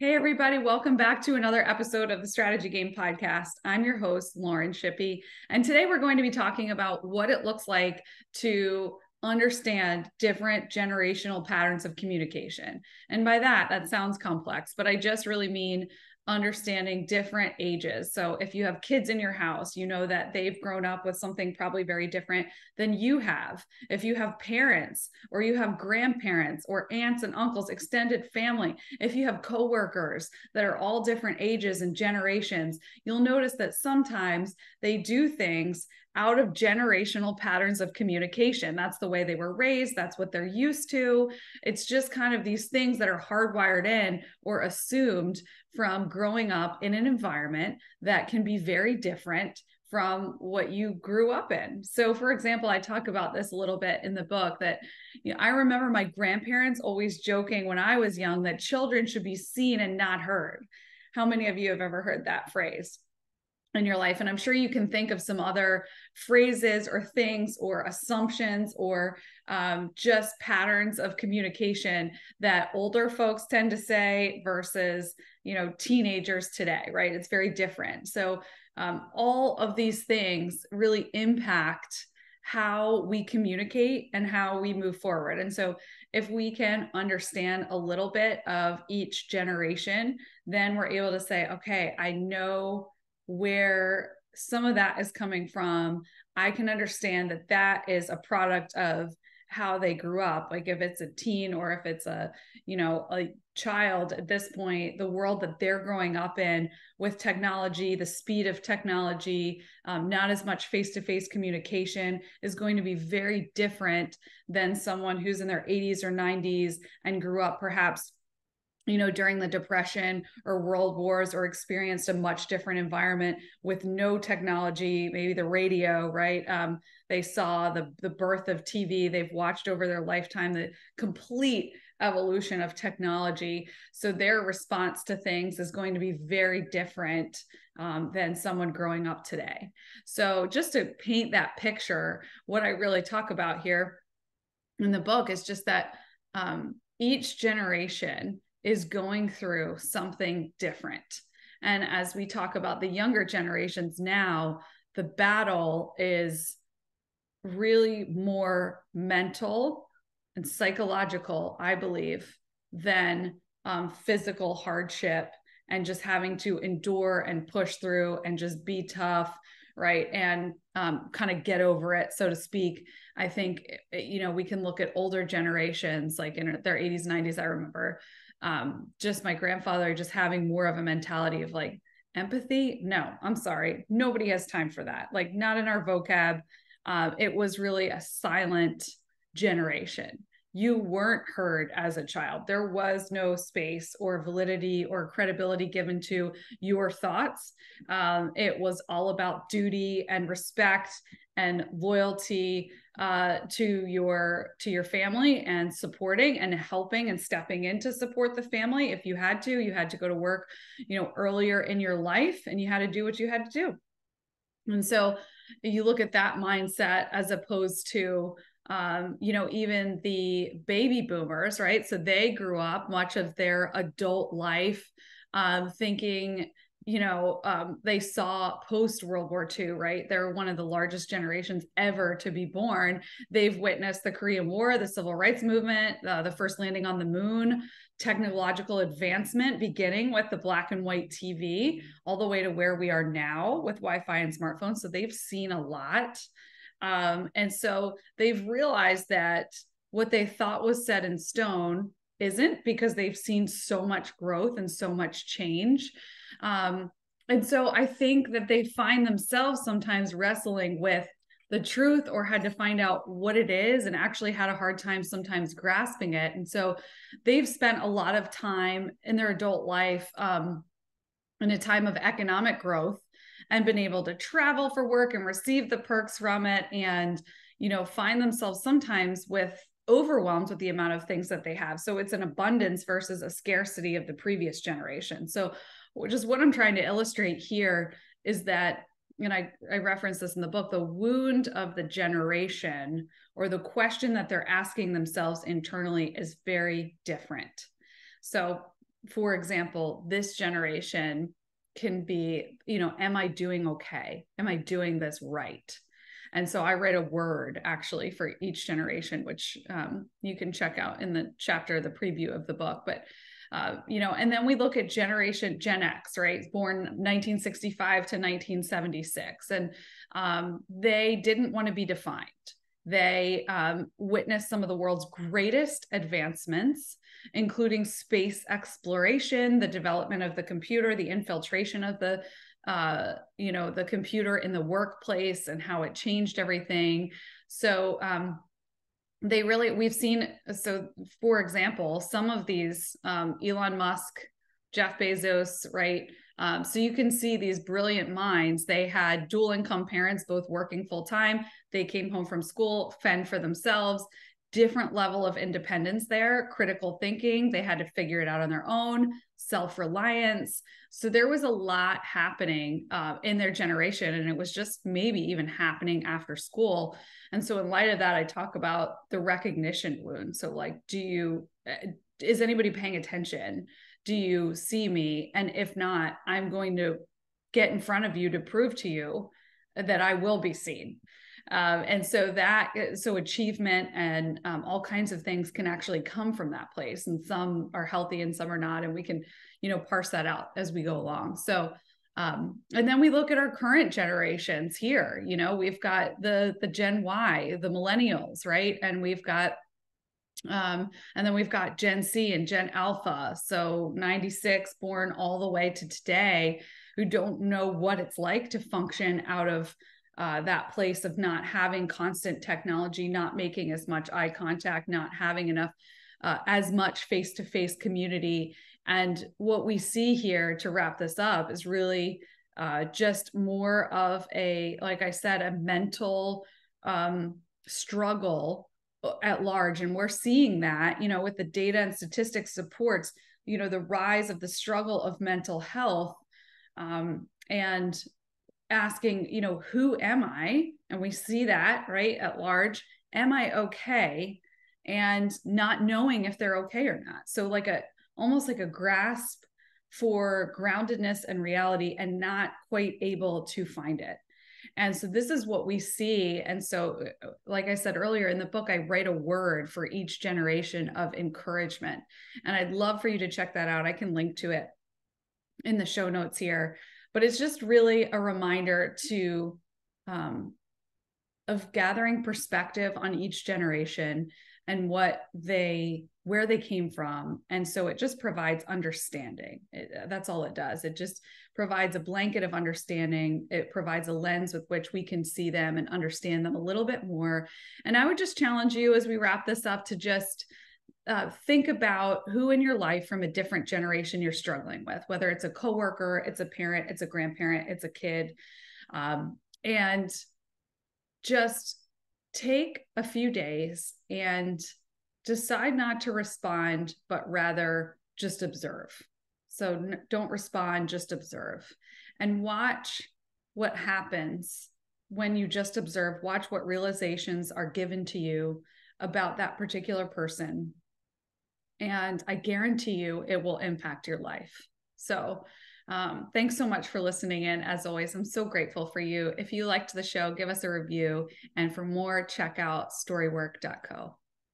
Hey, everybody, welcome back to another episode of the Strategy Game Podcast. I'm your host, Lauren Shippey. And today we're going to be talking about what it looks like to understand different generational patterns of communication. And by that, that sounds complex, but I just really mean understanding different ages. So if you have kids in your house, you know that they've grown up with something probably very different than you have. If you have parents or you have grandparents or aunts and uncles, extended family, if you have coworkers that are all different ages and generations, you'll notice that sometimes they do things out of generational patterns of communication. That's the way they were raised, that's what they're used to. It's just kind of these things that are hardwired in or assumed from growing up in an environment that can be very different from what you grew up in. So for example, I talk about this a little bit in the book that you know, I remember my grandparents always joking when I was young that children should be seen and not heard. How many of you have ever heard that phrase? In your life. And I'm sure you can think of some other phrases or things or assumptions or um, just patterns of communication that older folks tend to say versus, you know, teenagers today, right? It's very different. So um, all of these things really impact how we communicate and how we move forward. And so, if we can understand a little bit of each generation, then we're able to say, okay, I know where some of that is coming from, I can understand that that is a product of how they grew up. Like if it's a teen or if it's a you know a child at this point the world that they're growing up in with technology the speed of technology um, not as much face-to-face communication is going to be very different than someone who's in their 80s or 90s and grew up perhaps you know, during the Depression or World Wars, or experienced a much different environment with no technology, maybe the radio, right? Um, they saw the the birth of TV. They've watched over their lifetime the complete evolution of technology. So their response to things is going to be very different um, than someone growing up today. So just to paint that picture, what I really talk about here in the book is just that um, each generation is going through something different. And as we talk about the younger generations now, the battle is really more mental and psychological, I believe, than um, physical hardship and just having to endure and push through and just be tough right and um, kind of get over it so to speak i think eh, you know we can look at older generations like in their 80s 90s i remember um, just my grandfather just having more of a mentality of like empathy. No, I'm sorry. Nobody has time for that. Like, not in our vocab. Uh, it was really a silent generation. You weren't heard as a child. There was no space or validity or credibility given to your thoughts. Um, it was all about duty and respect and loyalty uh, to your to your family and supporting and helping and stepping in to support the family if you had to you had to go to work you know earlier in your life and you had to do what you had to do and so you look at that mindset as opposed to um, you know even the baby boomers right so they grew up much of their adult life um, thinking you know, um, they saw post World War II, right? They're one of the largest generations ever to be born. They've witnessed the Korean War, the Civil Rights Movement, uh, the first landing on the moon, technological advancement, beginning with the black and white TV, all the way to where we are now with Wi Fi and smartphones. So they've seen a lot. Um, and so they've realized that what they thought was set in stone isn't because they've seen so much growth and so much change. Um, and so I think that they find themselves sometimes wrestling with the truth or had to find out what it is and actually had a hard time sometimes grasping it. And so they've spent a lot of time in their adult life um, in a time of economic growth and been able to travel for work and receive the perks from it and you know find themselves sometimes with overwhelmed with the amount of things that they have. So it's an abundance versus a scarcity of the previous generation. So is what I'm trying to illustrate here is that and I, I reference this in the book the wound of the generation or the question that they're asking themselves internally is very different. So for example, this generation can be, you know, am I doing okay? Am I doing this right? And so I write a word actually for each generation, which um, you can check out in the chapter, the preview of the book. But uh, you know, and then we look at generation Gen X, right? Born 1965 to 1976, and um, they didn't want to be defined. They um, witnessed some of the world's greatest advancements, including space exploration, the development of the computer, the infiltration of the uh, you know the computer in the workplace and how it changed everything. So um, they really we've seen so for example some of these um, elon musk jeff bezos right um, so you can see these brilliant minds. They had dual income parents both working full time they came home from school fend for themselves. Different level of independence there critical thinking. They had to figure it out on their own self-reliance. So there was a lot happening uh, in their generation and it was just maybe even happening after school. And so in light of that i talk about the recognition wound. So like do you eh, is anybody paying attention do you see me? And if not i'm going to get in front of you to prove to you that i will be seen. Um, and so that uh, so achievement and um, all kinds of things can actually come from that place and some are healthy and some are not and we can you know parse that out as we go along. So um, and then we look at our current generations here you know we've got the the gen y the millennials right? And we've got um, and then we've got gen c and gen alpha so 96 born all the way to today who don't know what it's like to function out of uh, that place of not having constant technology, not making as much eye contact, not having enough, uh, as much face to face community. And what we see here to wrap this up is really uh, just more of a, like I said, a mental um, struggle at large. And we're seeing that, you know, with the data and statistics supports, you know, the rise of the struggle of mental health. Um, and asking, you know, who am I? And we see that, right, at large. Am I okay? And not knowing if they're okay or not. So, like a almost like a grasp for groundedness and reality and not quite able to find it. And so this is what we see. And so, like I said earlier in the book, I write a word for each generation of encouragement. And I'd love for you to check that out. I can link to it in the show notes here but it's just really a reminder to um, of gathering perspective on each generation and what they where they came from. And so it just provides understanding. It, that's all it does. It just provides a blanket of understanding. It provides a lens with which we can see them and understand them a little bit more. And i would just challenge you as we wrap this up to just uh, think about who in your life from a different generation you're struggling with, whether it's a coworker, it's a parent, it's a grandparent, it's a kid, um, and just take a few days and decide not to respond, but rather just observe. So don't respond, just observe and watch what happens when you just observe. Watch what realizations are given to you about that particular person and I guarantee you it will impact your life. So, um, thanks so much for listening in. As always, I'm so grateful for you. If you liked the show, give us a review. And for more, check out storywork.co.